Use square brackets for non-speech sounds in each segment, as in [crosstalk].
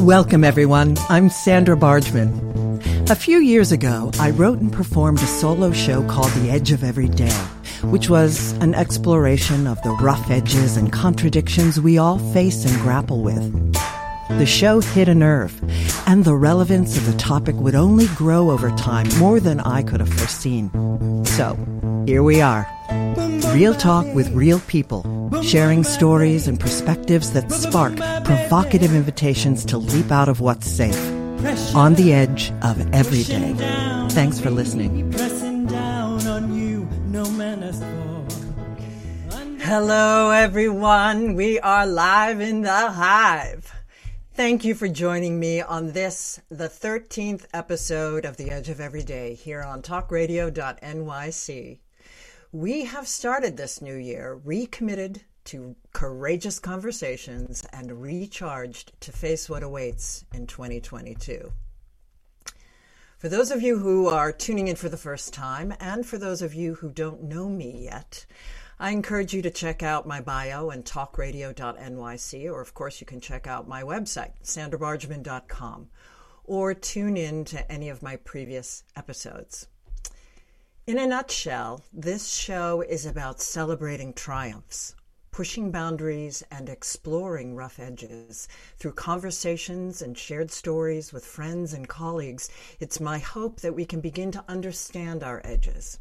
Welcome, everyone. I'm Sandra Bargman. A few years ago, I wrote and performed a solo show called The Edge of Every Day, which was an exploration of the rough edges and contradictions we all face and grapple with. The show hit a nerve, and the relevance of the topic would only grow over time more than I could have foreseen. So, here we are. Real talk with real people, sharing stories and perspectives that spark provocative invitations to leap out of what's safe. On the edge of every day. Thanks for listening. Hello, everyone. We are live in the hive. Thank you for joining me on this, the 13th episode of The Edge of Every Day here on talkradio.nyc. We have started this new year recommitted to courageous conversations and recharged to face what awaits in 2022. For those of you who are tuning in for the first time, and for those of you who don't know me yet, I encourage you to check out my bio and talkradio.nyc, or of course, you can check out my website, sandrabargman.com, or tune in to any of my previous episodes. In a nutshell, this show is about celebrating triumphs, pushing boundaries, and exploring rough edges. Through conversations and shared stories with friends and colleagues, it's my hope that we can begin to understand our edges.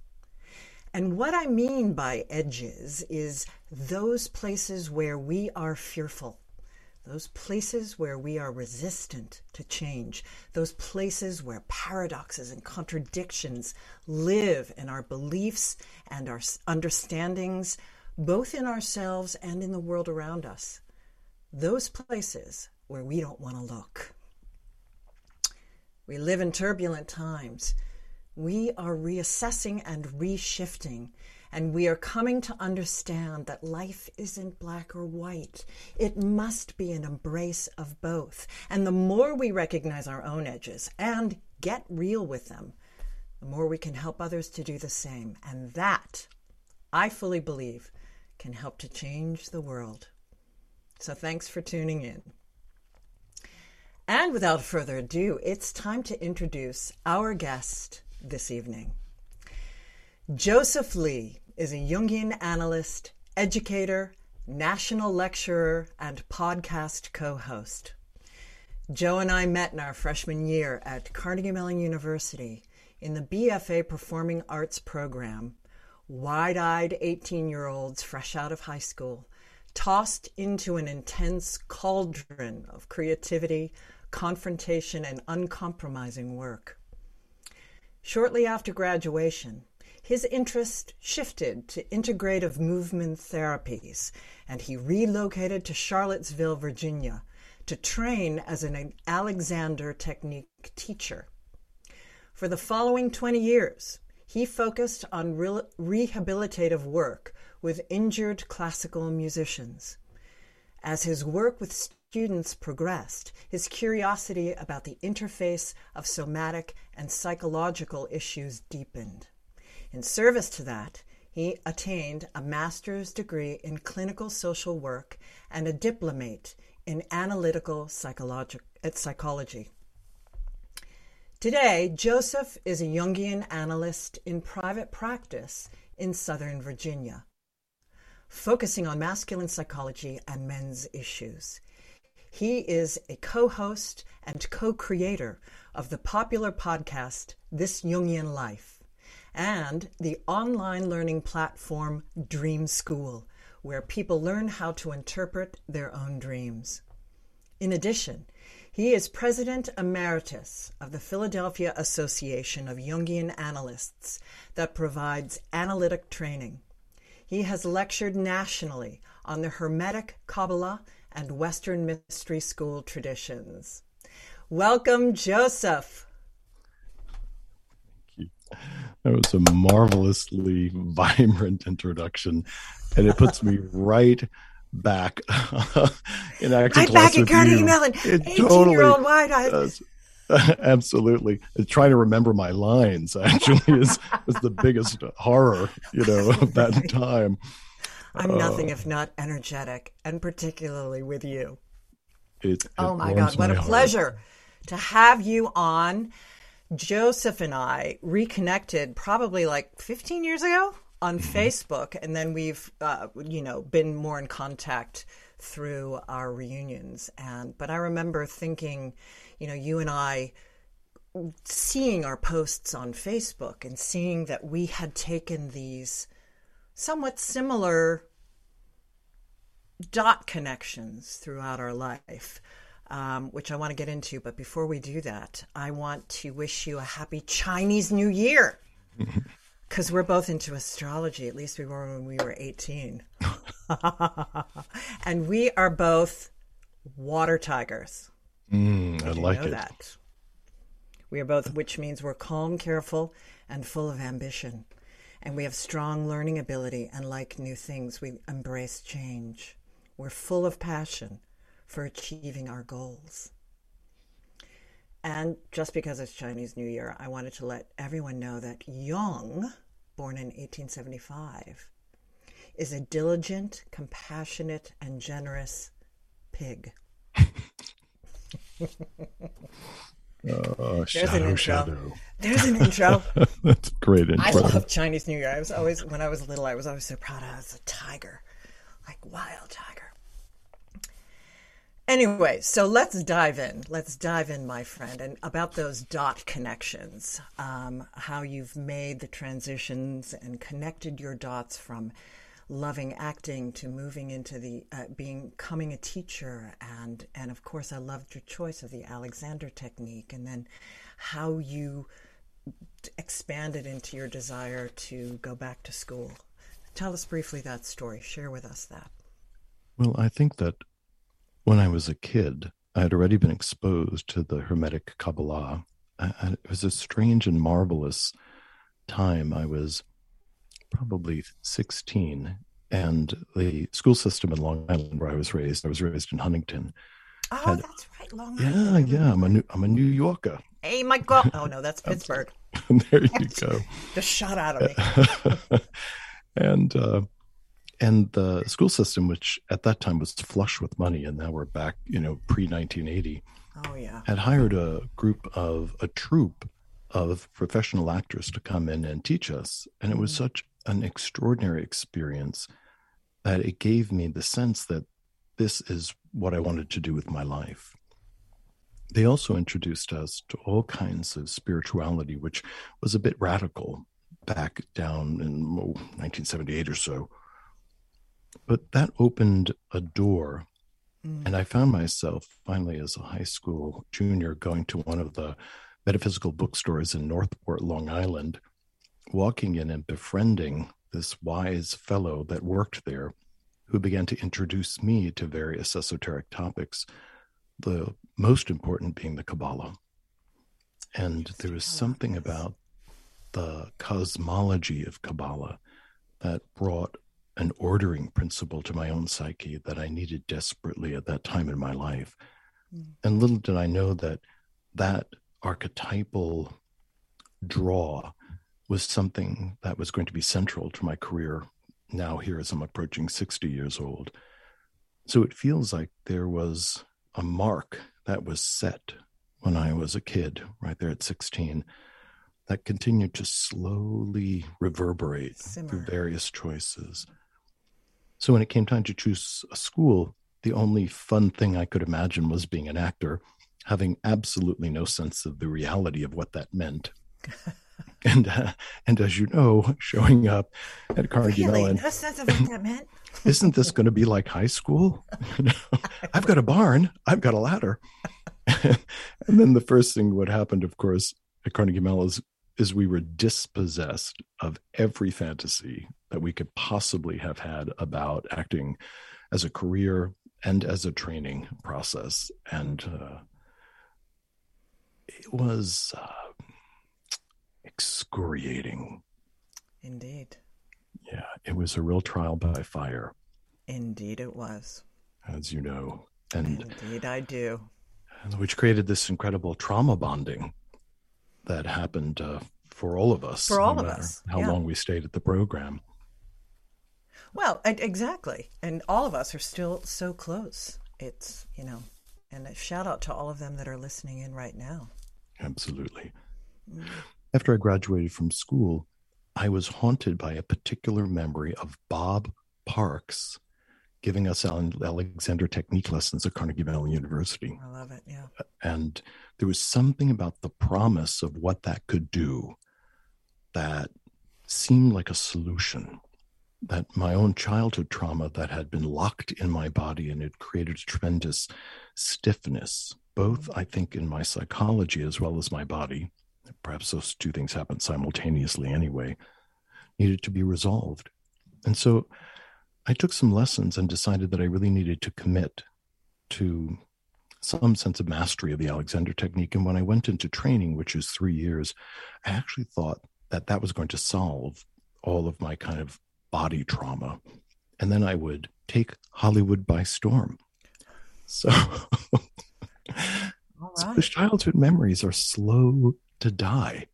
And what I mean by edges is those places where we are fearful, those places where we are resistant to change, those places where paradoxes and contradictions live in our beliefs and our understandings, both in ourselves and in the world around us. Those places where we don't want to look. We live in turbulent times. We are reassessing and reshifting and we are coming to understand that life isn't black or white. It must be an embrace of both. And the more we recognize our own edges and get real with them, the more we can help others to do the same. And that, I fully believe, can help to change the world. So thanks for tuning in. And without further ado, it's time to introduce our guest this evening. Joseph Lee is a Jungian analyst, educator, national lecturer, and podcast co host. Joe and I met in our freshman year at Carnegie Mellon University in the BFA Performing Arts program. Wide eyed 18 year olds fresh out of high school, tossed into an intense cauldron of creativity, confrontation, and uncompromising work. Shortly after graduation, his interest shifted to integrative movement therapies, and he relocated to Charlottesville, Virginia, to train as an Alexander Technique teacher. For the following 20 years, he focused on re- rehabilitative work with injured classical musicians. As his work with students progressed, his curiosity about the interface of somatic and psychological issues deepened. In service to that, he attained a master's degree in clinical social work and a diplomate in analytical uh, psychology. Today, Joseph is a Jungian analyst in private practice in Southern Virginia, focusing on masculine psychology and men's issues. He is a co host and co creator of the popular podcast This Jungian Life and the online learning platform Dream School, where people learn how to interpret their own dreams. In addition, he is President Emeritus of the Philadelphia Association of Jungian Analysts that provides analytic training. He has lectured nationally on the Hermetic Kabbalah and Western Mystery School traditions. Welcome, Joseph. That was a marvelously [laughs] vibrant introduction, and it puts me right back [laughs] in acting right back at Carnegie Mellon. Eighteen-year-old wide-eyed. [laughs] Absolutely. Trying to remember my lines actually is was the biggest horror, you know, of that time. I'm uh, nothing if not energetic, and particularly with you. It, oh my God, what a heart. pleasure to have you on. Joseph and I reconnected probably like 15 years ago on Mm-hmm. Facebook, and then we've, uh, you know, been more in contact through our reunions. And but I remember thinking, you know, you and I seeing our posts on Facebook and seeing that we had taken these somewhat similar dot connections throughout our life, um, which I want to get into. But before we do that, I want to wish you a happy Chinese New Year. [laughs] Because we're both into astrology, at least we were when we were 18. [laughs] and we are both water tigers. Mm, I like it. that. We are both, which means we're calm, careful, and full of ambition. And we have strong learning ability and like new things. We embrace change. We're full of passion for achieving our goals. And just because it's Chinese New Year, I wanted to let everyone know that Jung, born in 1875, is a diligent, compassionate, and generous pig. Oh, an shadow, intro. shadow. There's an intro. [laughs] That's great I love Chinese New Year. I was always, when I was little, I was always so proud I was a tiger, like wild tiger. Anyway, so let's dive in. Let's dive in, my friend, and about those dot connections, um, how you've made the transitions and connected your dots from loving acting to moving into the uh, being becoming a teacher and and of course I loved your choice of the Alexander technique and then how you expanded into your desire to go back to school. Tell us briefly that story. Share with us that. Well, I think that when I was a kid, I had already been exposed to the Hermetic Kabbalah. I, I, it was a strange and marvelous time. I was probably 16, and the school system in Long Island, where I was raised, I was raised in Huntington. Oh, Had- that's right, Long Island. Yeah, yeah, I'm a New, I'm a New Yorker. Hey, my God. Oh no, [laughs] that's Pittsburgh. [laughs] there you go. Just shot out of me. [laughs] and uh, and the school system, which at that time was flush with money, and now we're back, you know, pre 1980, Oh yeah. had hired a group of a troupe of professional actors to come in and teach us, and it was mm-hmm. such an extraordinary experience that it gave me the sense that this is what I wanted to do with my life. They also introduced us to all kinds of spirituality, which was a bit radical back down in oh, 1978 or so. But that opened a door. Mm. And I found myself finally, as a high school junior, going to one of the metaphysical bookstores in Northport, Long Island, walking in and befriending this wise fellow that worked there who began to introduce me to various esoteric topics, the most important being the Kabbalah. And there was something about the cosmology of Kabbalah that brought an ordering principle to my own psyche that I needed desperately at that time in my life. Mm. And little did I know that that archetypal draw was something that was going to be central to my career now here as I'm approaching 60 years old. So it feels like there was a mark that was set when I was a kid, right there at 16, that continued to slowly reverberate Simmer. through various choices. So when it came time to choose a school, the only fun thing I could imagine was being an actor, having absolutely no sense of the reality of what that meant. [laughs] and uh, and as you know, showing up at Carnegie Really? Mellon, That's not what that meant. [laughs] isn't this going to be like high school? [laughs] I've got a barn, I've got a ladder. and then the first thing what happened, of course, at Carnegie Mellon is, is we were dispossessed of every fantasy that we could possibly have had about acting as a career and as a training process. And uh, it was uh, excoriating. Indeed. Yeah, it was a real trial by fire. Indeed it was. as you know, and Indeed I do. which created this incredible trauma bonding that happened uh, for all of us. For all no of us, How yeah. long we stayed at the program. Well, and exactly. And all of us are still so close. It's, you know, And a shout out to all of them that are listening in right now. Absolutely. Mm. After I graduated from school, I was haunted by a particular memory of Bob Parks giving us Alexander technique lessons at Carnegie Mellon University. I love it. Yeah. And there was something about the promise of what that could do that seemed like a solution. That my own childhood trauma that had been locked in my body and it created a tremendous stiffness, both, I think, in my psychology as well as my body. Perhaps those two things happened simultaneously anyway, needed to be resolved. And so I took some lessons and decided that I really needed to commit to some sense of mastery of the Alexander technique. And when I went into training, which is three years, I actually thought that that was going to solve all of my kind of body trauma. And then I would take Hollywood by storm. So, [laughs] so the childhood memories are slow to die.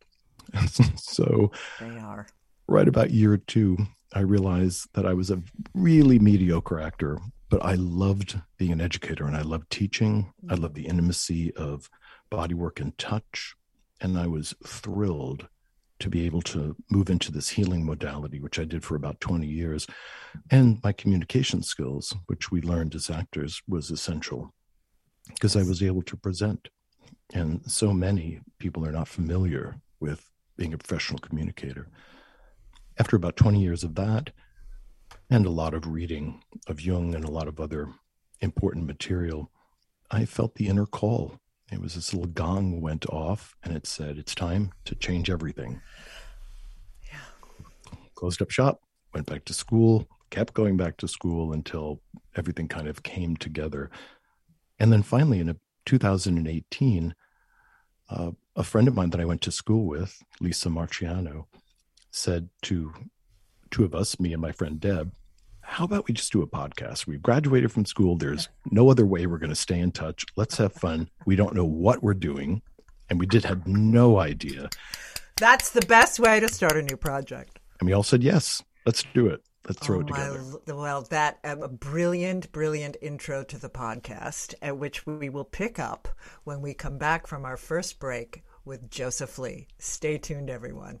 [laughs] so they are. Right about year two, I realized that I was a really mediocre actor, but I loved being an educator and I loved teaching. I loved the intimacy of body work and touch. And I was thrilled to be able to move into this healing modality, which I did for about 20 years. And my communication skills, which we learned as actors, was essential because I was able to present. And so many people are not familiar with being a professional communicator after about 20 years of that and a lot of reading of Jung and a lot of other important material, I felt the inner call. It was this little gong went off and it said, It's time to change everything. Yeah. Closed up shop, went back to school, kept going back to school until everything kind of came together. And then finally, in 2018, uh, a friend of mine that I went to school with, Lisa Marchiano, said to two of us, me and my friend Deb, how about we just do a podcast? We've graduated from school. There's no other way we're going to stay in touch. Let's have fun. We don't know what we're doing. And we did have no idea. That's the best way to start a new project. And we all said, yes, let's do it. Let's throw oh, it together. My, well, that um, a brilliant, brilliant intro to the podcast, at which we will pick up when we come back from our first break with Joseph Lee. Stay tuned, everyone.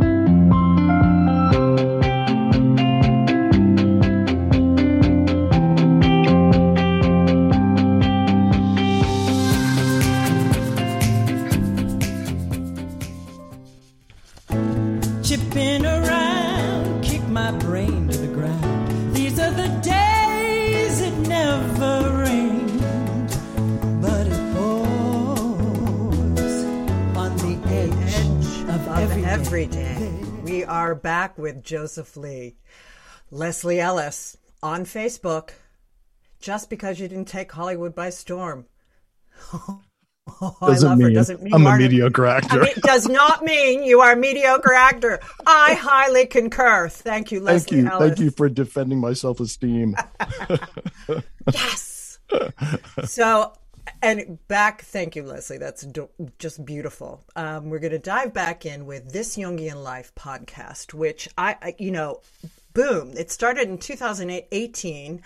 Are back with Joseph Lee. Leslie Ellis on Facebook. Just because you didn't take Hollywood by storm. [laughs] Oh, I Doesn't love her. mean Doesn't mean I'm you a mediocre I actor. mean, does not mean you are a mediocre actor. I [laughs] highly concur. Thank you, Leslie Thank you. Ellis. Thank you for defending my self esteem. [laughs] Yes. so, and back, thank you, Leslie. That's do- just beautiful. Um, we're going to dive back in with this Jungian Life podcast, which I, I, you know, boom, it started in 2018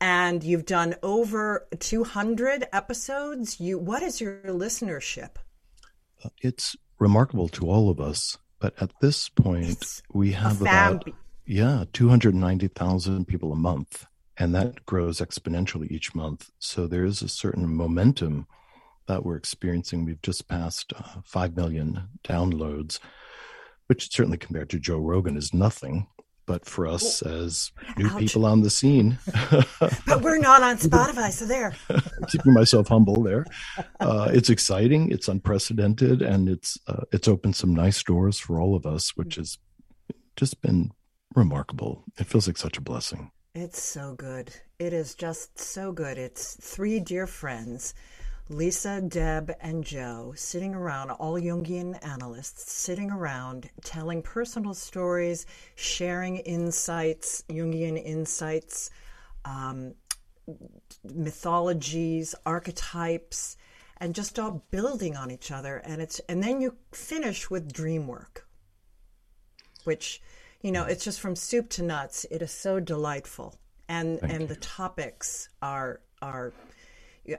and you've done over 200 episodes. You, what is your listenership? It's remarkable to all of us, but at this point, It's we have fam- about yeah 290,000 people a month, and that grows exponentially each month. So there is a certain momentum that we're experiencing. We've just passed uh, five million downloads, which certainly compared to Joe Rogan is nothing. But for us as new Ouch. people on the scene, [laughs] But we're not on Spotify, so there. [laughs] keeping myself humble there. Uh, it's exciting, it's unprecedented, and it's uh, it's opened some nice doors for all of us, which has just been remarkable. It feels like such a blessing. It's so good. It is just so good. It's three dear friends, Lisa, Deb, and Joe, sitting around, all Jungian analysts, sitting around telling personal stories, sharing insights, Jungian insights, um, mythologies, archetypes, and just all building on each other. And it's and then you finish with dream work, which you know it's just from soup to nuts. It is so delightful, and and the topics are are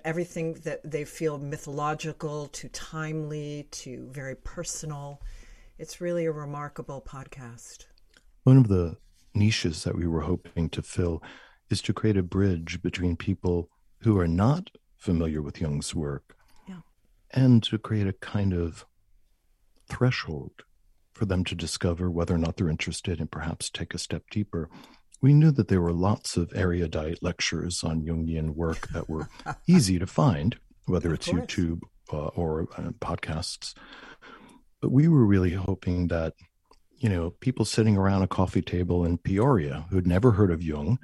everything that they feel mythological to timely to very personal. It's really a remarkable podcast. One of the niches that we were hoping to fill is to create a bridge between people who are not familiar with Jung's work Yeah. and to create a kind of threshold for them to discover whether or not they're interested and perhaps take a step deeper. We knew that there were lots of erudite lectures on Jungian work that were [laughs] easy to find, whether Of it's course. YouTube uh, or uh, podcasts. But we were really hoping that, you know, people sitting around a coffee table in Peoria who'd never heard of Jung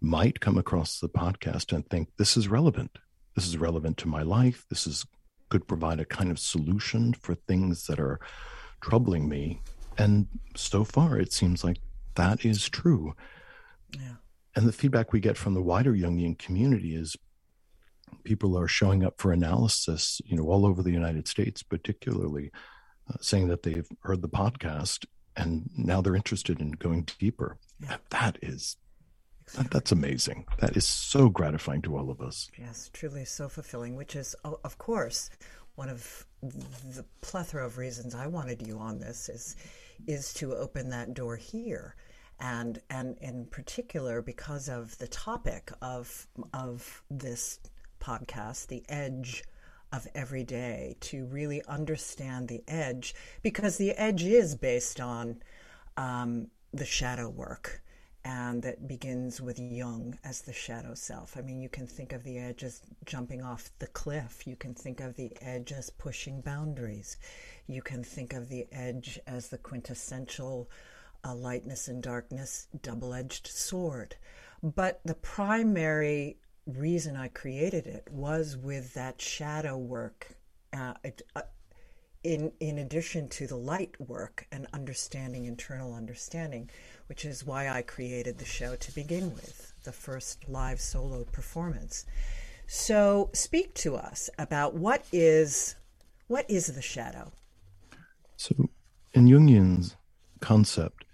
might come across the podcast and think this is relevant. This is relevant to my life. This is could provide a kind of solution for things that are troubling me. And so far, it seems like that is true. Yeah. And the feedback we get from the wider Jungian community is people are showing up for analysis, you know, all over the United States, particularly uh, saying that they've heard the podcast and now they're interested in going deeper. Yeah. That is, that, that's amazing. That is so gratifying to all of us. Yes, truly so fulfilling, which is, of course, one of the plethora of reasons I wanted you on this is is to open that door here. And and in particular because of the topic of of this podcast, the edge of every day, to really understand the edge, because the edge is based on um, the shadow work and that begins with Jung as the shadow self. I mean, you can think of the edge as jumping off the cliff. You can think of the edge as pushing boundaries. You can think of the edge as the quintessential uh, lightness and darkness, double edged sword. But the primary reason I created it was with that shadow work. Uh, it, uh, in in addition to the light work and understanding internal understanding which is why I created the show to begin with the first live solo performance so speak to us about what is what is the shadow So, in Jungian's concept,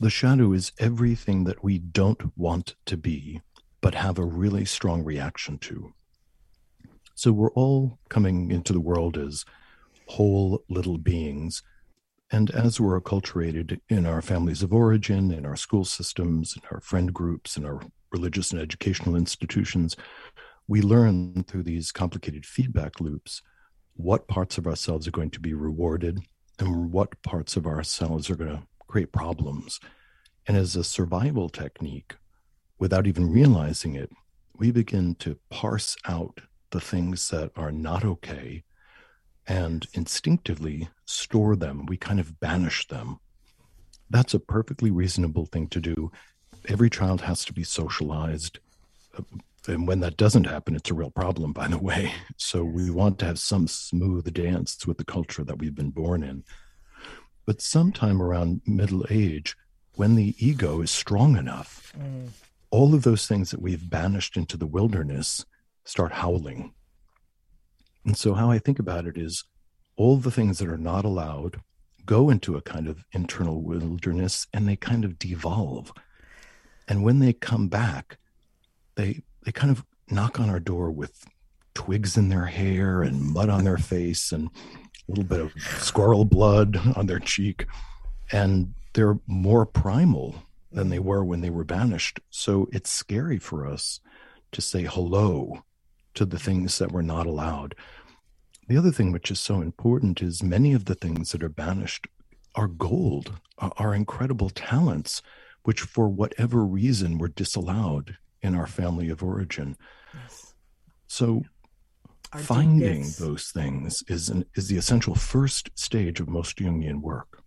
the shadow is everything that we don't want to be, but have a really strong reaction to. So, we're all coming into the world as whole little beings. And as we're acculturated in our families of origin, in our school systems, in our friend groups, in our religious and educational institutions, we learn through these complicated feedback loops what parts of ourselves are going to be rewarded and what parts of ourselves are going to create problems. And as a survival technique, without even realizing it, we begin to parse out the things that are not okay and instinctively store them. We kind of banish them. That's a perfectly reasonable thing to do. Every child has to be socialized. Uh, and when that doesn't happen, it's a real problem, by the way. [laughs] So we want to have some smooth dance with the culture that we've been born in. But sometime around middle age, when the ego is strong enough, mm. all of those things that we've banished into the wilderness start howling. And so, how I think about it is all the things that are not allowed go into a kind of internal wilderness and they kind of devolve. And when they come back, they they kind of knock on our door with twigs in their hair and mud on their face and a little bit of squirrel blood on their cheek. And they're more primal than they were when they were banished. So it's scary for us to say hello to the things that were not allowed. The other thing which is so important is many of the things that are banished are gold, are incredible talents, which for whatever reason were disallowed in our family of origin. Yes. So our finding those things is an, is the essential first stage of most Jungian work.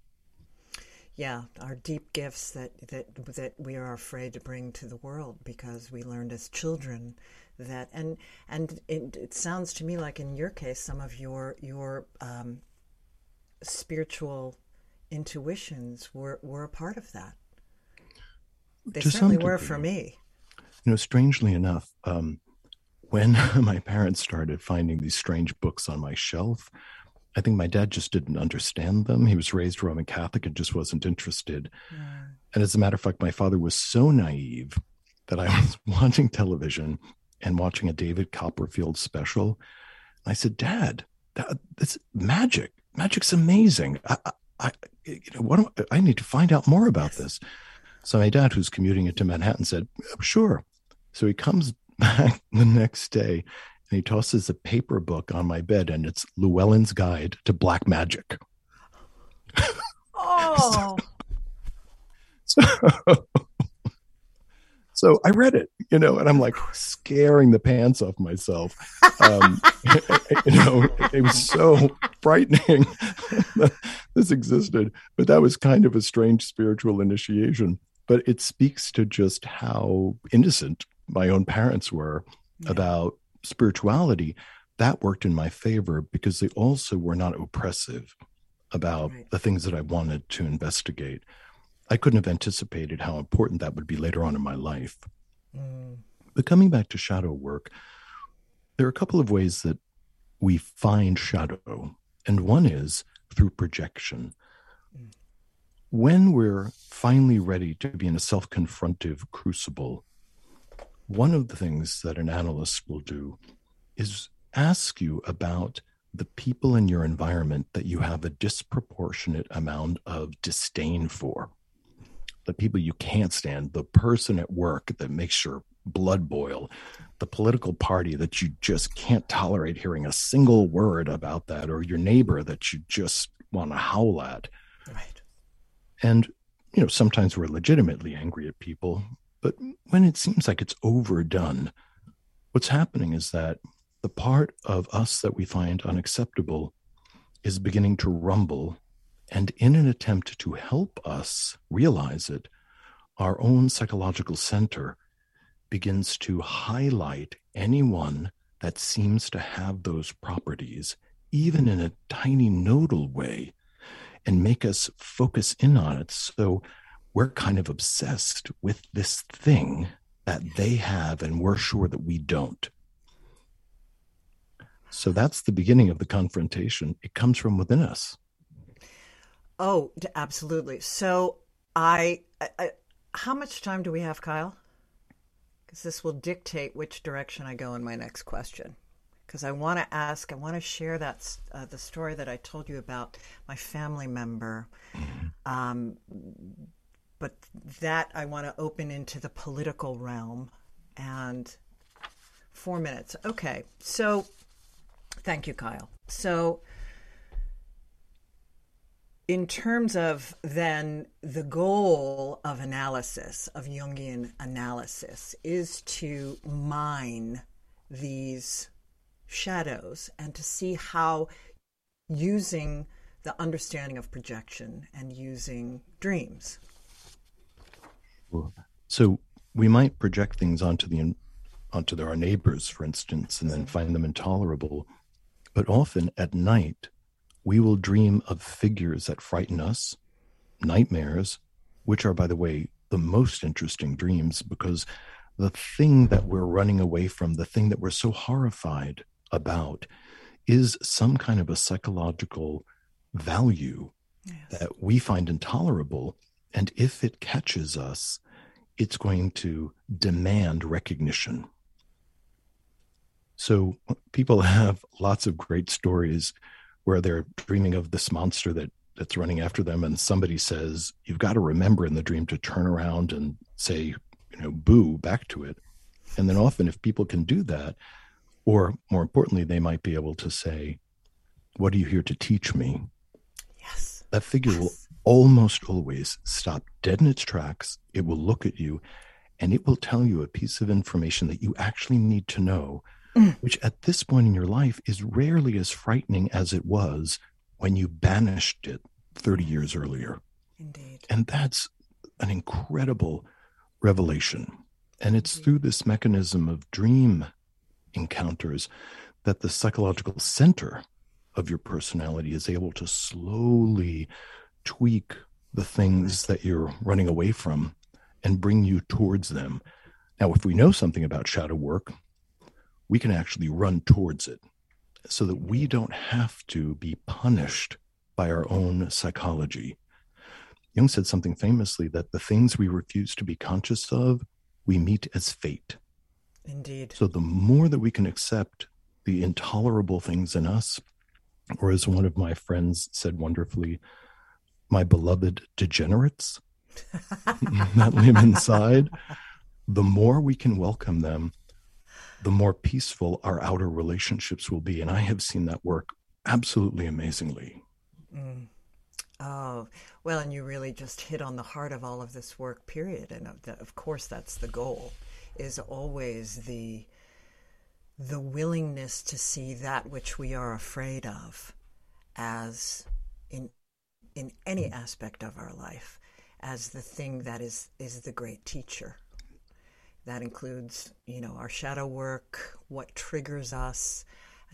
Yeah, our deep gifts that, that that we are afraid to bring to the world because we learned as children that and and it, it sounds to me like in your case some of your your um, spiritual intuitions were were a part of that. They to certainly were for me. You know, strangely enough, um, when [laughs] my parents started finding these strange books on my shelf, I think my dad just didn't understand them. He was raised Roman Catholic and just wasn't interested. Yeah. And as a matter of fact, my father was so naive that I [laughs] was watching television and watching a David Copperfield special. I said, Dad, that, that's magic. Magic's amazing. I, I, you know, what I, I need to find out more about this. So my dad, who's commuting into Manhattan, said, Sure. So he comes [laughs] back the next day and he tosses a paper book on my bed and it's Llewellyn's Guide to Black Magic. Oh. [laughs] so, so, so, I read it, you know, and I'm like scaring the pants off myself. Um, [laughs] you know, it was so frightening [laughs] that this existed, but that was kind of a strange spiritual initiation. But it speaks to just how innocent my own parents were yeah. about spirituality, that worked in my favor because they also were not oppressive about right. the things that I wanted to investigate. I couldn't have anticipated how important that would be later on in my life. Mm. But coming back to shadow work, there are a couple of ways that we find shadow, and one is through projection. Mm. When we're finally ready to be in a self confrontive crucible, one of the things that an analyst will do is ask you about the people in your environment that you have a disproportionate amount of disdain for. The people you can't stand, the person at work that makes your blood boil, the political party that you just can't tolerate hearing a single word about that, or your neighbor that you just want to howl at. Right. And, you know, sometimes we're legitimately angry at people, but when it seems like it's overdone, what's happening is that the part of us that we find unacceptable is beginning to rumble. And in an attempt to help us realize it, our own psychological center begins to highlight anyone that seems to have those properties, even in a tiny nodal way, and make us focus in on it. So we're kind of obsessed with this thing that they have and we're sure that we don't. So that's the beginning of the confrontation. It comes from within us. Oh, absolutely. So I, I how much time do we have, Kyle? Because this will dictate which direction I go in my next question. Because I want to ask, I want to share that uh, the story that I told you about my family member mm-hmm. um, but that I want to open into the political realm. And four minutes. Okay. So thank you, Kyle. So, in terms of then the goal of analysis, of Jungian analysis, is to mine these shadows and to see how using the understanding of projection and using dreams so we might project things onto the onto our neighbors, for instance, and then find them intolerable. But often at night, we will dream of figures that frighten us, nightmares, which are, by the way, the most interesting dreams because the thing that we're running away from, the thing that we're so horrified about, is some kind of a psychological value yes. that we find intolerable. And if it catches us, it's going to demand recognition. So people [laughs] have lots of great stories where they're dreaming of this monster that that's running after them and somebody says you've got to remember in the dream to turn around and say you know boo back to it. And then often if people can do that or more importantly they might be able to say what are you here to teach me? Yes. That figure yes. will almost always stop dead in its tracks. It will look at you and it will tell you a piece of information that you actually need to know mm. [clears throat] which at this point in your life is rarely as frightening as it was when you banished it 30 years earlier. Indeed. And that's an incredible revelation. And it's Indeed. through this mechanism of dream encounters that the psychological center of your personality is able to slowly tweak the things that you're running away from and bring you towards them. Now, if we know something about shadow work, we can actually run towards it so that we don't have to be punished by our own psychology. Jung said something famously that the things we refuse to be conscious of, we meet as fate. Indeed. So the more that we can accept the intolerable things in us, or as one of my friends said wonderfully, my beloved degenerates [laughs] that live inside, the more we can welcome them the more peaceful our outer relationships will be. And I have seen that work absolutely amazingly. Mm. Oh, well, and you really just hit on the heart of all of this work, period. And of course, that's the goal, is always the the willingness to see that which we are afraid of as in in any aspect of our life as the thing that is is the great teacher that includes, you know, our shadow work, what triggers us,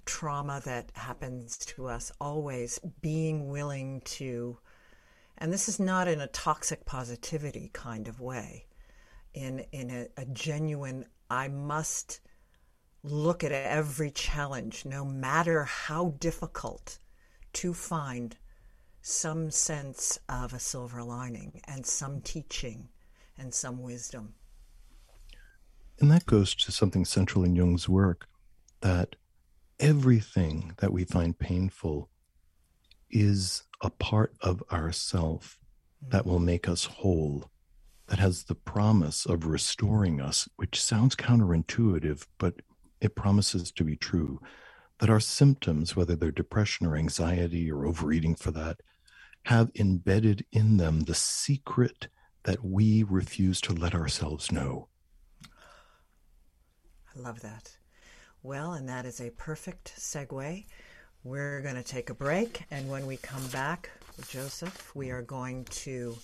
trauma that happens to us, always being willing to, and this is not in a toxic positivity kind of way, in, in a, a genuine, I must look at every challenge, no matter how difficult, to find some sense of a silver lining and some teaching and some wisdom. And that goes to something central in Jung's work that everything that we find painful is a part of ourself that will make us whole, that has the promise of restoring us, which sounds counterintuitive, but it promises to be true. That our symptoms, whether they're depression or anxiety or overeating for that, have embedded in them the secret that we refuse to let ourselves know. I love that. Well, and that is a perfect segue. We're going to take a break, and when we come back, with Joseph, we are going to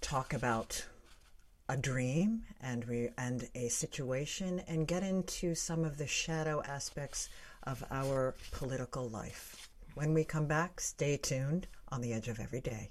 talk about a dream and we and a situation and get into some of the shadow aspects of our political life. When we come back, stay tuned on the edge of every day.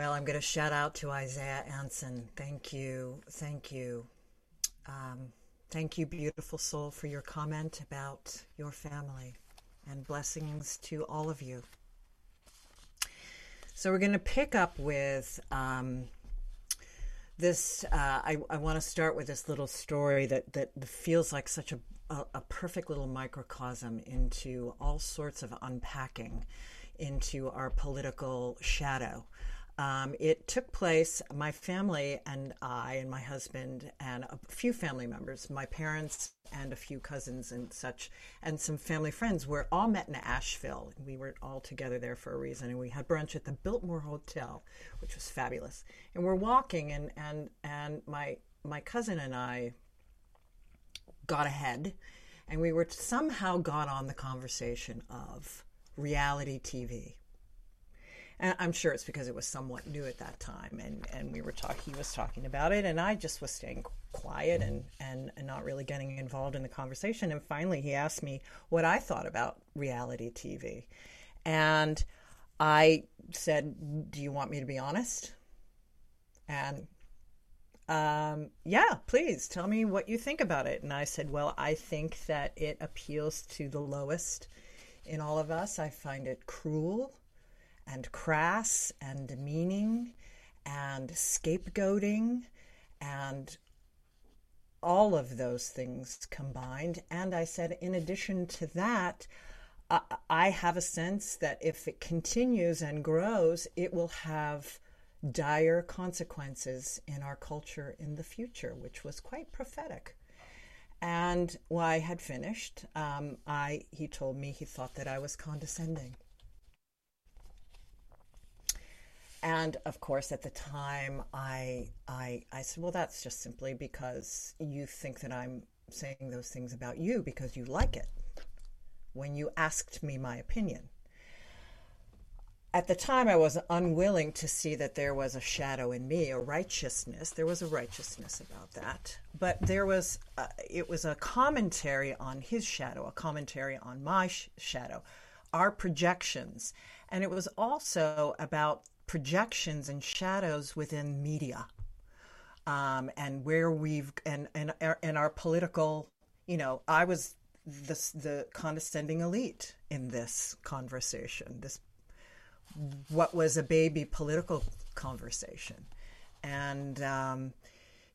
Well, I'm going to shout out to Isaiah Anson. Thank you. Thank you. Um, thank you, beautiful soul, for your comment about your family and blessings to all of you. So, we're going to pick up with um, this. Uh, I, I want to start with this little story that, that feels like such a, a, a perfect little microcosm into all sorts of unpacking into our political shadow. Um, it took place, my family and I, and my husband, and a few family members, my parents and a few cousins and such, and some family friends were all met in Asheville. We were all together there for a reason, and we had brunch at the Biltmore Hotel, which was fabulous. And we're walking, and, and, and my, my cousin and I got ahead, and we were somehow got on the conversation of reality TV. And I'm sure it's because it was somewhat new at that time, and, and we were talking. He was talking about it, and I just was staying quiet and, and and not really getting involved in the conversation. And finally, he asked me what I thought about reality TV, and I said, "Do you want me to be honest?" And um, yeah, please tell me what you think about it. And I said, well, I think that it appeals to the lowest in all of us. I find it cruel and crass and demeaning and scapegoating and all of those things combined. And I said, in addition to that, I, have a sense that if it continues and grows, it will have dire consequences in our culture in the future, which was quite prophetic. And when I had finished, um, I he told me he thought that I was condescending. And of course, at the time, I, I, I said, well, that's just simply because you think that I'm saying those things about you because you like it when you asked me my opinion. At the time, I was unwilling to see that there was a shadow in me, a righteousness. There was a righteousness about that, but there was a, it was a commentary on his shadow, a commentary on my sh- shadow, our projections, and it was also about projections and shadows within media um, and where we've and and and our political you know i was the the condescending elite in this conversation this what was a baby political conversation. And um,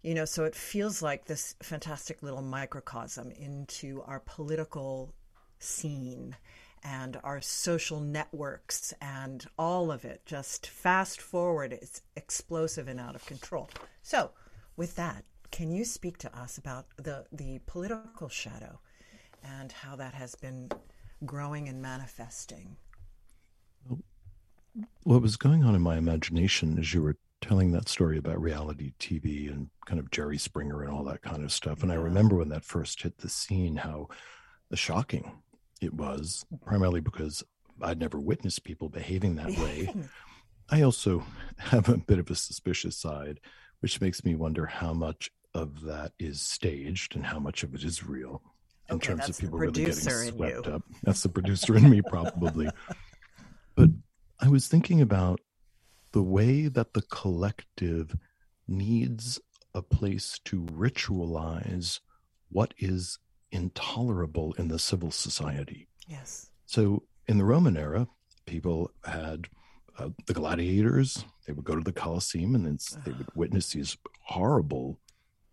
you know so it feels like this fantastic little microcosm into our political scene and our social networks and all of it. Just fast forward, it's explosive and out of control. So, with that, can you speak to us about the, the political shadow and how that has been growing and manifesting? What was going on in my imagination as you were telling that story about reality TV and kind of Jerry Springer and all that kind of stuff. And I remember when that first hit the scene, how shocking it was, primarily because I'd never witnessed people behaving that [laughs] way. I also have a bit of a suspicious side, which makes me wonder how much of that is staged and how much of it is real in Okay, terms of people really getting swept up. That's the producer in me, probably. But I was thinking about the way that the collective needs a place to ritualize what is intolerable in the civil society. Yes. So in the Roman era, people had uh, the gladiators. They would go to the Colosseum and then they would witness these horrible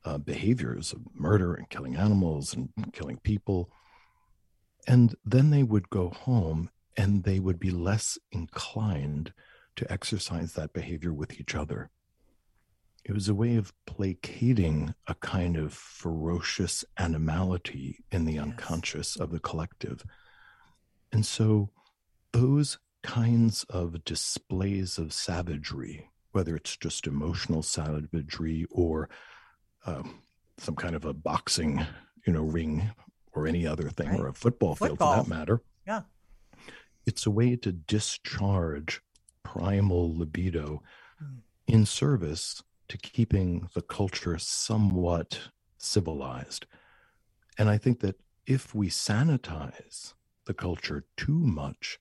uh, behaviors of murder and killing animals and killing people. And then they would go home and they would be less inclined to exercise that behavior with each other. It was a way of placating a kind of ferocious animality in the unconscious of the collective. And so those kinds of displays of savagery, whether it's just emotional savagery or um, some kind of a boxing, you know, ring or any other thing, Right. or a football, field for that matter. Yeah. It's a way to discharge primal libido Hmm. in service to keeping the culture somewhat civilized. And I think that if we sanitize the culture too much,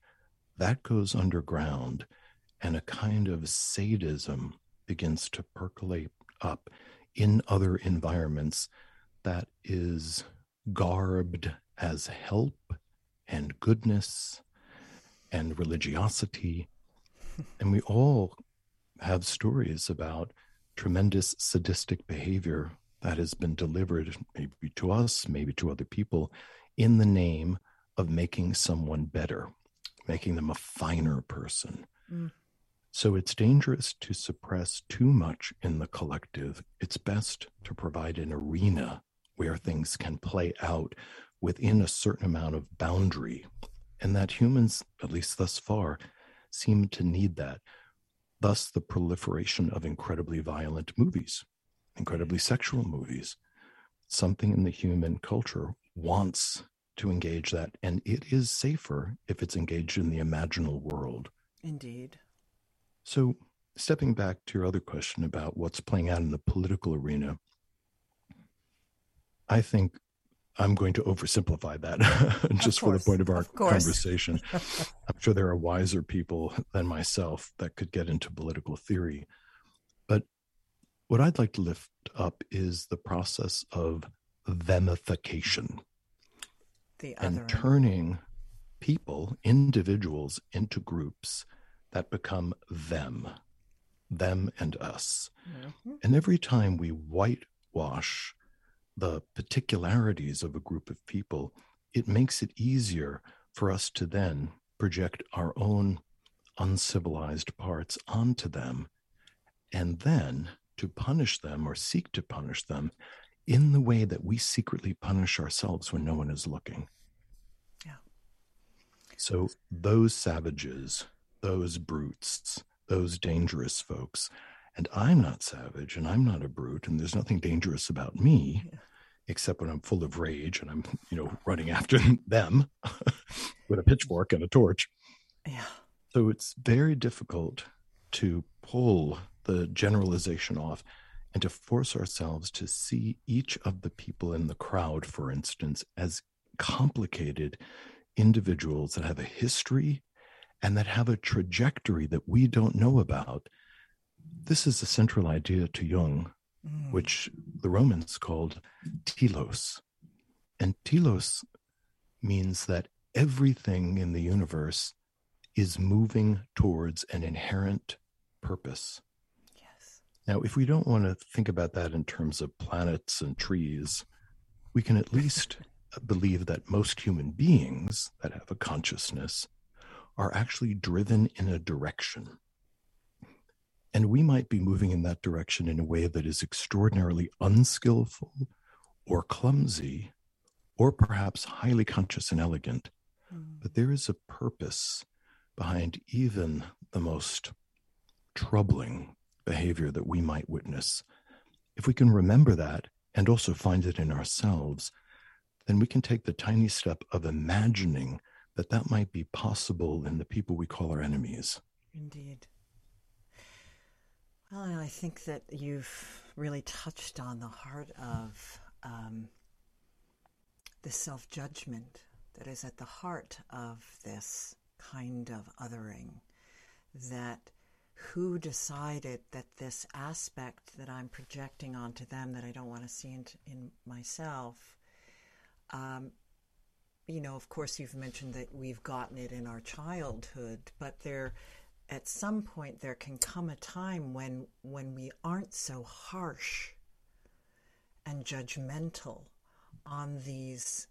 that goes underground and a kind of sadism begins to percolate up in other environments that is garbed as help and goodness and religiosity. [laughs] And we all have stories about tremendous sadistic behavior that has been delivered, maybe to us, maybe to other people, in the name of making someone better, making them a finer person. Mm. So it's dangerous to suppress too much in the collective. It's best to provide an arena where things can play out within a certain amount of boundary. And that humans, at least thus far, seem to need that. Thus, the proliferation of incredibly violent movies, incredibly sexual movies. Something in the human culture wants to engage that, and it is safer if it's engaged in the imaginal world. Indeed. So, stepping back to your other question about what's playing out in the political arena, I think I'm going to oversimplify that [laughs] just for the point of our of conversation. I'm sure there are wiser people than myself that could get into political theory. But what I'd like to lift up is the process of themification The and other. turning people, individuals, into groups that become them, them and us. Mhm. And every time we whitewash the particularities of a group of people, it makes it easier for us to then project our own uncivilized parts onto them and then to punish them or seek to punish them in the way that we secretly punish ourselves when no one is looking. Yeah. So those savages, those brutes, those dangerous folks, and I'm not savage and I'm not a brute and there's nothing dangerous about me except when I'm full of rage and I'm, [laughs] you know, running after [laughs] them [laughs] with a pitchfork and a torch. Yeah. So it's very difficult to pull the generalization off and to force ourselves to see each of the people in the crowd, for instance, as complicated individuals that have a history and that have a trajectory that we don't know about. This is a central idea to Jung, Mm. which the Romans called telos. And telos means that everything in the universe is moving towards an inherent purpose. Yes. Now, if we don't want to think about that in terms of planets and trees, we can at least [laughs] believe that most human beings that have a consciousness are actually driven in a direction. And we might be moving in that direction in a way that is extraordinarily unskillful or clumsy or perhaps highly conscious and elegant. Hmm. But there is a purpose behind even the most troubling behavior that we might witness. If we can remember that and also find it in ourselves, then we can take the tiny step of imagining that that might be possible in the people we call our enemies. Indeed. Well, I think that you've really touched on the heart of um, the self judgment that is at the heart of this kind of othering. That who decided that this aspect that I'm projecting onto them that I don't want to see in, in myself um, you know, of course, you've mentioned that we've gotten it in our childhood, but there at some point there can come a time when when we aren't so harsh and judgmental on these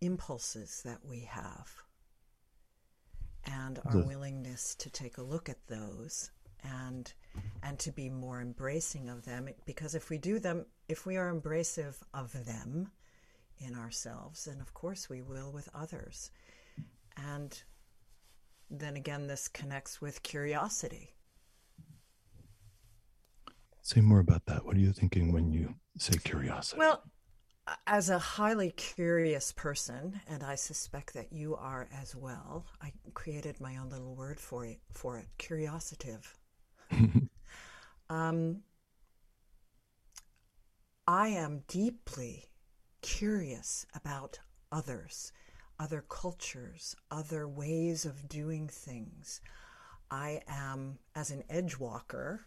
impulses that we have and our willingness to take a look at those and and to be more embracing of them. Because if we do them if we are embracive of them in ourselves then of course we will with others. And then again this connects with curiosity Say more about that. What are you thinking when you say curiosity? well as a highly curious person and i suspect that you are as well i created my own little word for it for it curiositive [laughs] um, I am deeply curious about others, other cultures, other ways of doing things. I am, as an edge walker,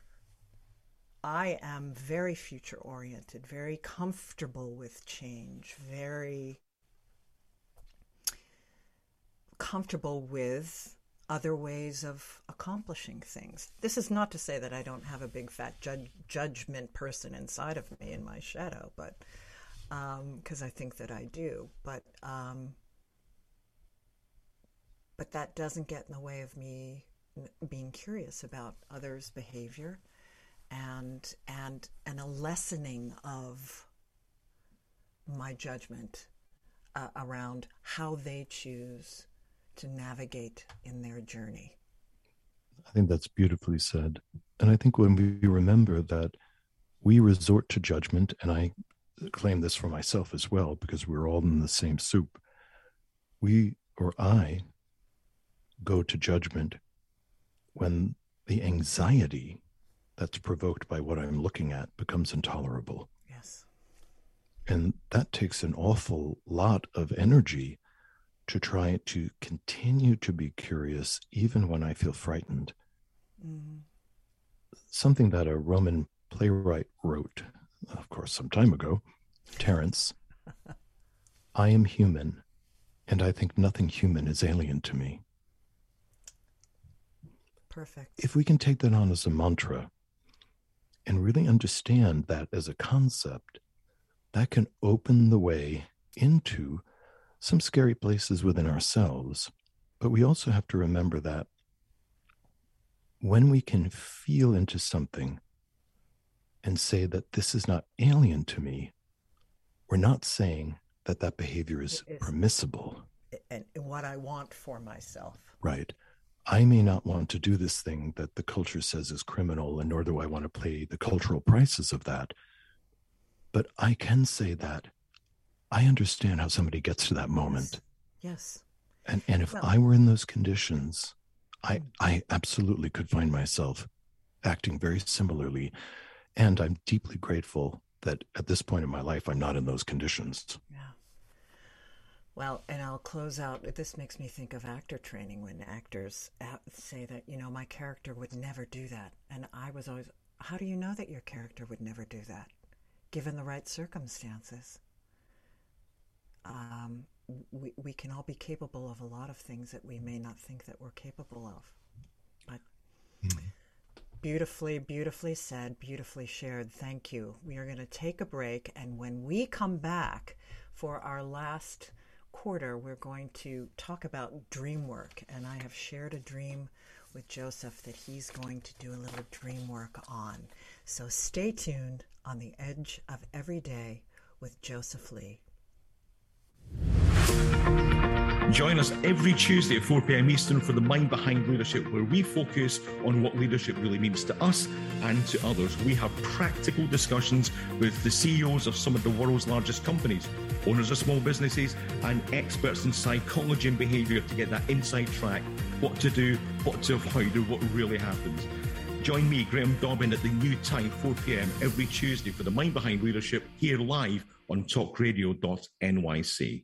I am very future oriented, very comfortable with change, very comfortable with other ways of accomplishing things. This is not to say that I don't have a big fat judgment person inside of me in my shadow, but because I think that I do, but um, but that doesn't get in the way of me being curious about others' behavior and and and a lessening of my judgment uh, around how they choose to navigate in their journey. I think that's beautifully said. And I think when we remember that we resort to judgment, and I claim this for myself as well, because we're all in the same soup, we or I go to judgment when the anxiety that's provoked by what I'm looking at becomes intolerable. Yes. And that takes an awful lot of energy to try to continue to be curious, even when I feel frightened. Mm. Something that a Roman playwright wrote, of course, some time ago, Terence [laughs] I am human, and I think nothing human is alien to me. Perfect. If we can take that on as a mantra and really understand that as a concept, that can open the way into some scary places within ourselves. But we also have to remember that when we can feel into something and say that this is not alien to me, we're not saying that that behavior is is. permissible. And what I want for myself. Right. I may not want to do this thing that the culture says is criminal, and nor do I want to pay the cultural prices of that. But I can say that I understand how somebody gets to that moment. Yes. And and if Well- I were in those conditions, I mm. I absolutely could find myself acting very similarly. And I'm deeply grateful that at this point in my life I'm not in those conditions. Yeah. Well, and I'll close out. This makes me think of actor training when actors uh, say that, you know, my character would never do that. And I was always, how do you know that your character would never do that? Given the right circumstances. Um, we, we can all be capable of a lot of things that we may not think that we're capable of. But beautifully, beautifully said, beautifully shared. Thank you. We are going to take a break, and when we come back for our last quarter, we're going to talk about dream work. And I have shared a dream with Joseph that he's going to do a little dream work on. So stay tuned on the edge of every day with Joseph Lee. Join us every Tuesday at 4 p.m. Eastern for the Mind Behind Leadership, where we focus on what leadership really means to us and to others. We have practical discussions with the CEOs of some of the world's largest companies, owners of small businesses, and experts in psychology and behavior to get that inside track what to do, what to avoid, and what really happens. Join me, Graham Dobbin, at the new time, 4 p.m. every Tuesday for the Mind Behind Leadership here live on talkradio.nyc.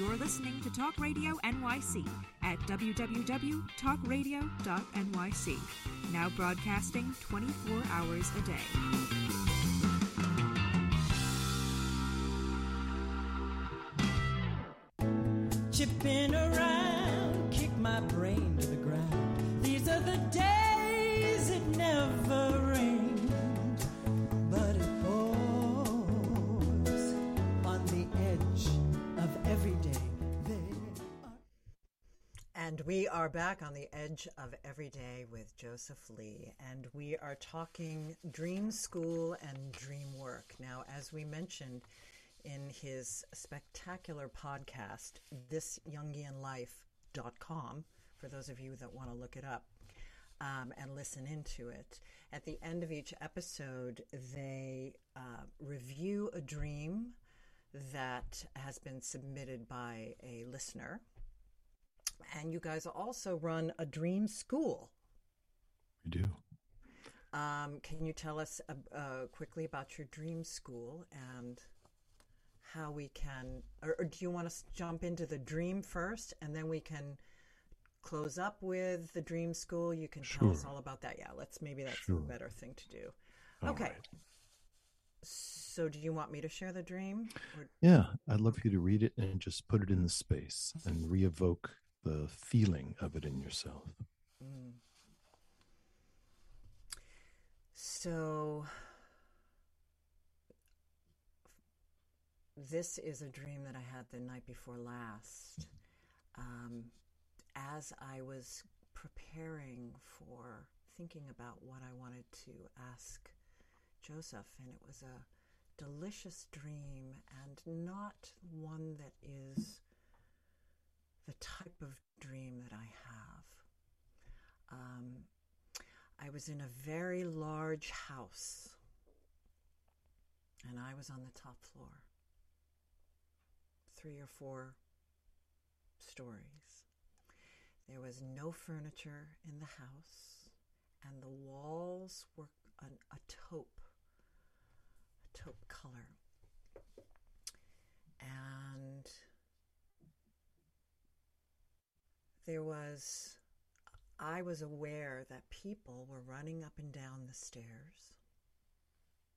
You're listening to Talk Radio NYC at www.talkradio.nyc. Now broadcasting 24 hours a day. Chipping around, kick my brain And we are back on the edge of every day with Joseph Lee, and we are talking dream school and dream work. Now, as we mentioned in his spectacular podcast, thisjungianlife.com, for those of you that want to look it up um, and listen into it, at the end of each episode, they uh, review a dream that has been submitted by a listener and you guys also run a dream school. We do. Um, can you tell us uh, uh, quickly about your dream school and how we can, or, or, do you want to jump into the dream first and then we can close up with the dream school? You can sure. tell us all about that. Yeah, let's maybe that's sure. a better thing to do. All okay. Right. So, do you want me to share the dream? Or... Yeah, I'd love for you to read it and just put it in the space and re evoke the feeling of it in yourself. Mm. So, this is a dream that I had the night before last. Um, as I was preparing for thinking about what I wanted to ask Joseph, and it was a delicious dream and not one that is the type of dream that I have. Um, I was in a very large house, and I was on the top floor, three or four stories. There was no furniture in the house, and the walls were an, a taupe, a taupe color. And there was, I was aware that people were running up and down the stairs.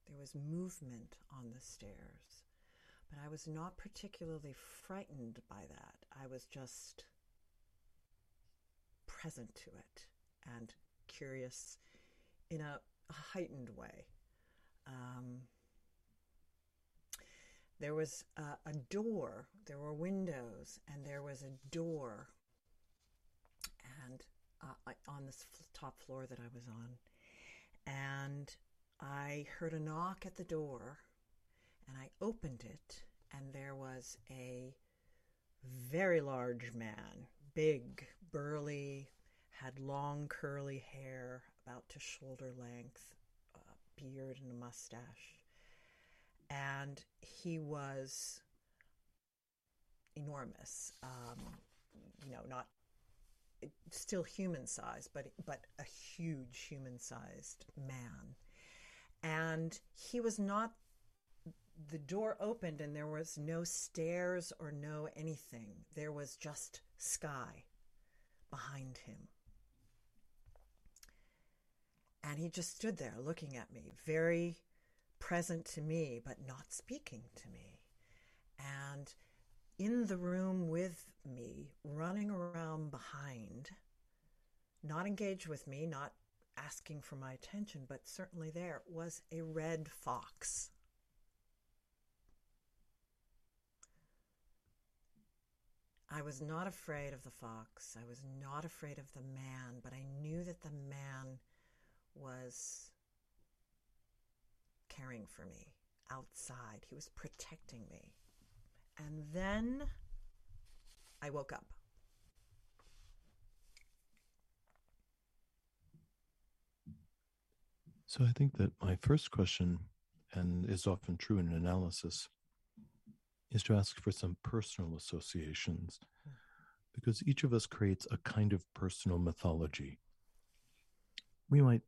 There was movement on the stairs, but I was not particularly frightened by that. I was just present to it and curious in a, heightened way. Um, there was a, a door, there were windows, and there was a door uh, on this top floor that I was on. And I heard a knock at the door, and I opened it, and there was a very large man, big, burly, had long curly hair about to shoulder length, a beard and a mustache. And he was enormous. Um, you know, not still human sized, but but a huge human sized man. And he was not the door opened and there was no stairs or no anything. There was just sky behind him. And he just stood there looking at me, very present to me, but not speaking to me. And in the room with me, running around behind, not engaged with me, not asking for my attention, but certainly there was a red fox. I was not afraid of the fox. I was not afraid of the man, but I knew that the man was caring for me outside. He was protecting me. And then I woke up. So I think that my first question, and is often true in analysis, is to ask for some personal associations because each of us creates a kind of personal mythology. We might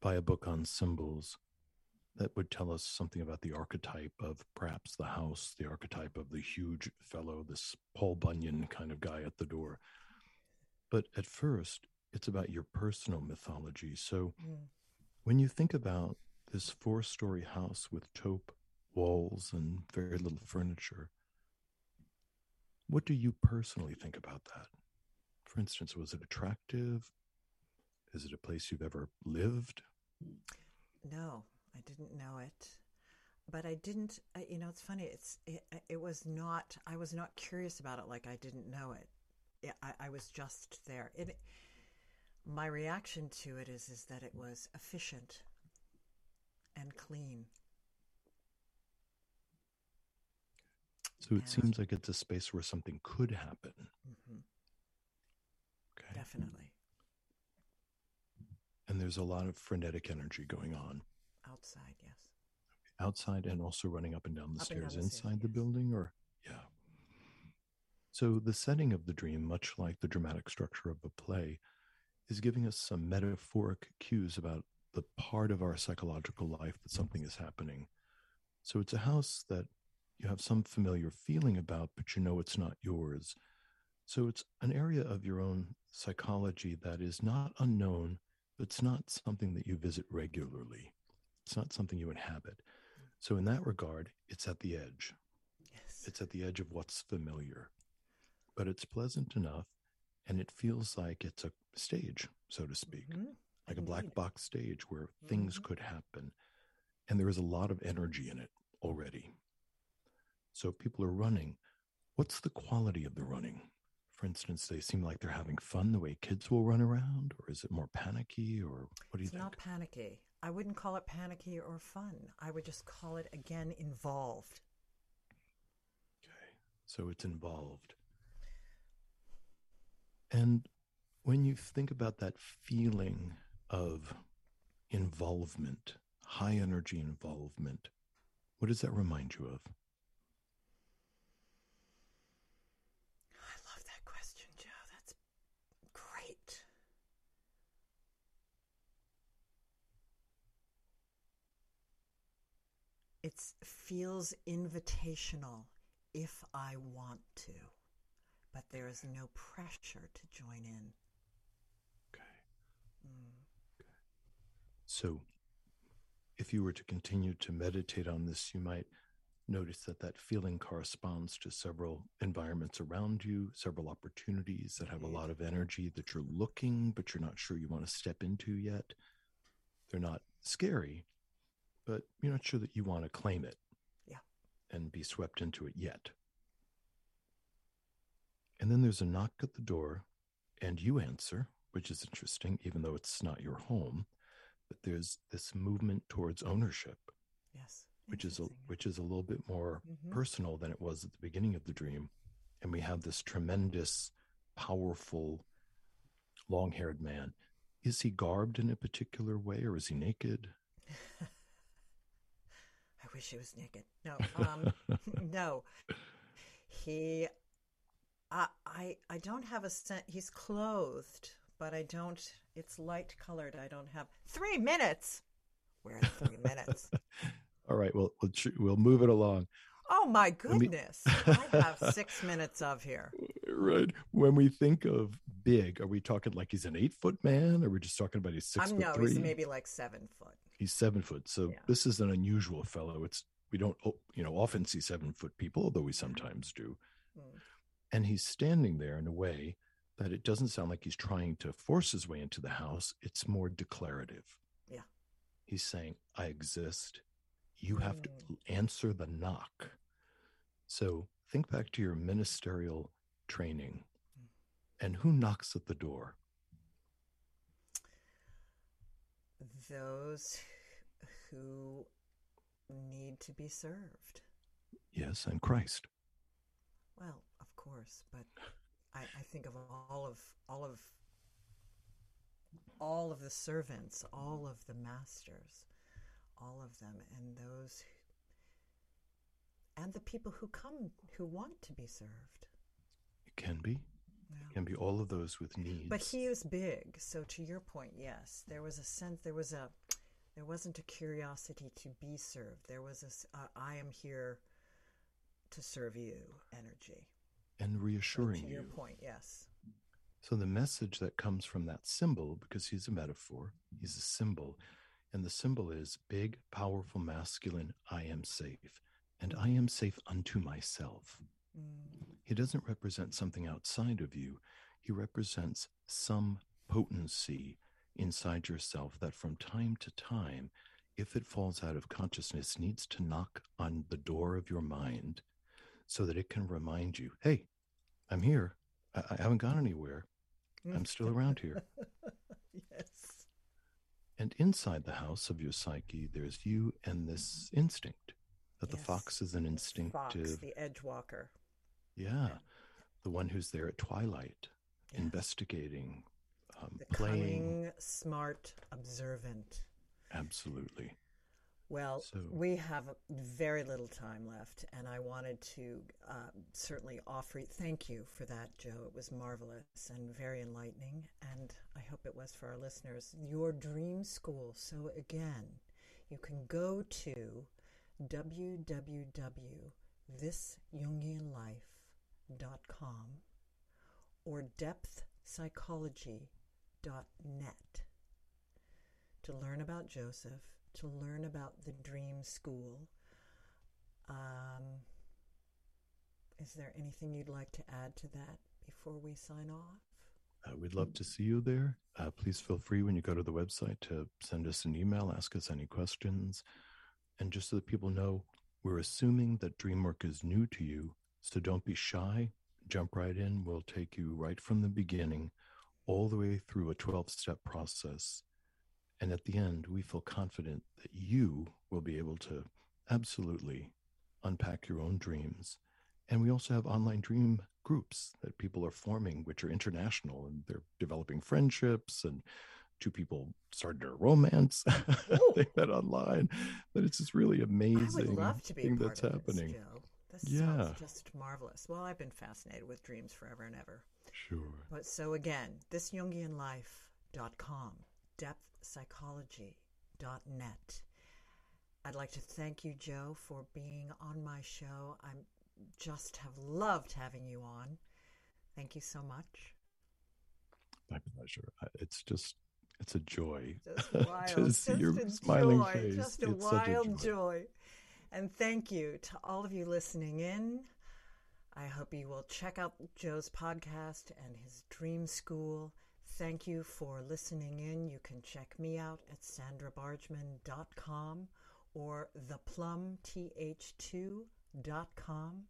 buy a book on symbols that would tell us something about the archetype of perhaps the house, the archetype of the huge fellow, this Paul Bunyan kind of guy at the door. But at first, it's about your personal mythology. So Mm. when you think about this four story house with taupe walls and very little furniture, what do you personally think about that? For instance, was it attractive? Is it a place you've ever lived? No, I didn't know it. But I didn't, I- you know, it's funny. It's it, it was not. I was not curious about it like I didn't know it. Yeah, I, I was just there. It. My reaction to it is is that it was efficient and clean. So it seems like it's a space where something could happen. hmm Okay. Definitely And there's a lot of frenetic energy going on outside. Yes. outside and also running up and down the Up and down stairs the stairs, inside the building or yeah. So the setting of the dream, much like the dramatic structure of a play, is giving us some metaphoric cues about the part of our psychological life that something is happening. So it's a house that you have some familiar feeling about, but you know it's not yours. So it's an area of your own psychology that is not unknown, but it's not something that you visit regularly. It's not something you inhabit. So in that regard, it's at the edge. Yes. It's at the edge of what's familiar. But it's pleasant enough and it feels like it's a stage, so to speak. Mhm. Like a black box stage where things Mhm. could happen. And there is a lot of energy in it already. So people are running. What's the quality of the running? For instance, they seem like they're having fun the way kids will run around, or is it more panicky, or what do you It's think? It's not panicky. I wouldn't call it panicky or fun. I would just call it again involved. Okay. So it's involved. And when you think about that feeling of involvement, high energy involvement, what does that remind you of? I love that question, Joe. That's great. It feels invitational if I want to, but there is no pressure to join in. Mm. Okay. So, if you were to continue to meditate on this, you might notice that that feeling corresponds to several environments around you, several opportunities that have a lot of energy that you're looking, but you're not sure you want to step into yet. They're not scary, but you're not sure that you want to claim it Yeah. and be swept into it yet. And then there's a knock at the door, and you answer, which is interesting, even though it's not your home. But there's this movement towards ownership, Yes. which is a, which is a little bit more Mhm. personal than it was at the beginning of the dream. And we have this tremendous, powerful, long-haired man. Is he garbed in a particular way, or is he naked? [laughs] I wish he was naked. No, um, [laughs] no. He, I, I, I don't have a sense. He's clothed, but I don't. It's light colored. I don't have three minutes. Where three [laughs] minutes? All right, well, we'll, we'll move it along. Oh my goodness! I have six [laughs] minutes of here. Right. When we think of big, are we talking like he's an eight foot man, or are we just talking about he's 6 I'm foot no, three? he's maybe like seven foot. He's seven foot. So this is an unusual fellow. It's we don't you know often see seven foot people, although we sometimes do. Mm. And he's standing there in a way that it doesn't sound like he's trying to force his way into the house. It's more declarative. Yeah. He's saying, I exist. You have to answer the knock. So think back to your ministerial training. And who knocks at the door? Those who need to be served. Yes, and Christ. Well, of course, but I, I think of all of all of all of the servants, all of the masters, all of them, and those and the people who come who want to be served. It can be. It can be all of those with needs. But he is big, so to your point, yes, there was a sense, there was a, there wasn't a curiosity to be served. There was a, uh, I am here to serve you energy. and reassuring to you. your point, yes. So the message that comes from that symbol, because he's a metaphor, he's a symbol, and the symbol is big, powerful, masculine, I am safe, and I am safe unto myself. He doesn't represent something outside of you. He represents some potency inside yourself that from time to time, if it falls out of consciousness, needs to knock on the door of your mind so that it can remind you, hey, I'm here. I, I haven't gone anywhere. I'm still around here. [laughs] yes. And inside the house of your psyche, there's you and this instinct that the fox is an instinctive. Fox, the edge walker. Yeah, the one who's there at twilight, investigating, um, The playing. cunning, smart, observant. Absolutely. Well, So- we have very little time left, and I wanted to uh, certainly offer thank you for that, Joe. It was marvelous and very enlightening, and I hope it was for our listeners. Your dream school. So, again, you can go to www.thisjungianlife.com or depthpsychology.net to learn about Joseph, to learn about the Dream School. Um, is there anything you'd like to add to that before we sign off? Uh, we'd love to see you there. Uh, please feel free when you go to the website to send us an email, ask us any questions. And just so that people know, we're assuming that dream work is new to you. So don't be shy. Jump right in. We'll take you right from the beginning all the way through a 12 step process. And at the end, we feel confident that you will be able to absolutely unpack your own dreams. And we also have online dream groups that people are forming, which are international and they're developing friendships and two people started a romance. [laughs] they met online. But it's just really I amazing would love to be thing that's happening. This. This Yeah. sounds just marvelous. Well, I've been fascinated with dreams forever and ever. Sure. But so again, thisjungianlife.com, depthpsychology.net. I'd like to thank you, Joe, for being on my show. I just have loved having you on. Thank you so much. My pleasure. It's just, it's a joy Just [laughs] wild, to see just your a smiling joy, face. just a it's such a wild joy. joy. And thank you to all of you listening in. I hope you will check out Joe's podcast and his dream school. Thank you for listening in. You can check me out at sandrabargman.com or theplumth2.com.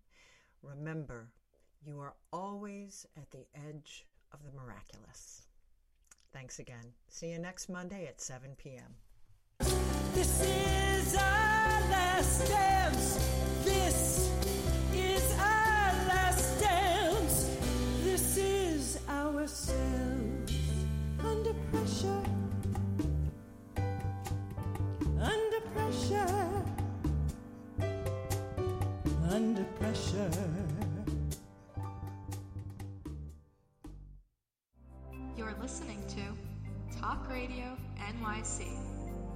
Remember, you are always at the edge of the miraculous. Thanks again. See you next Monday at 7 p.m. You're listening to Talk Radio NYC.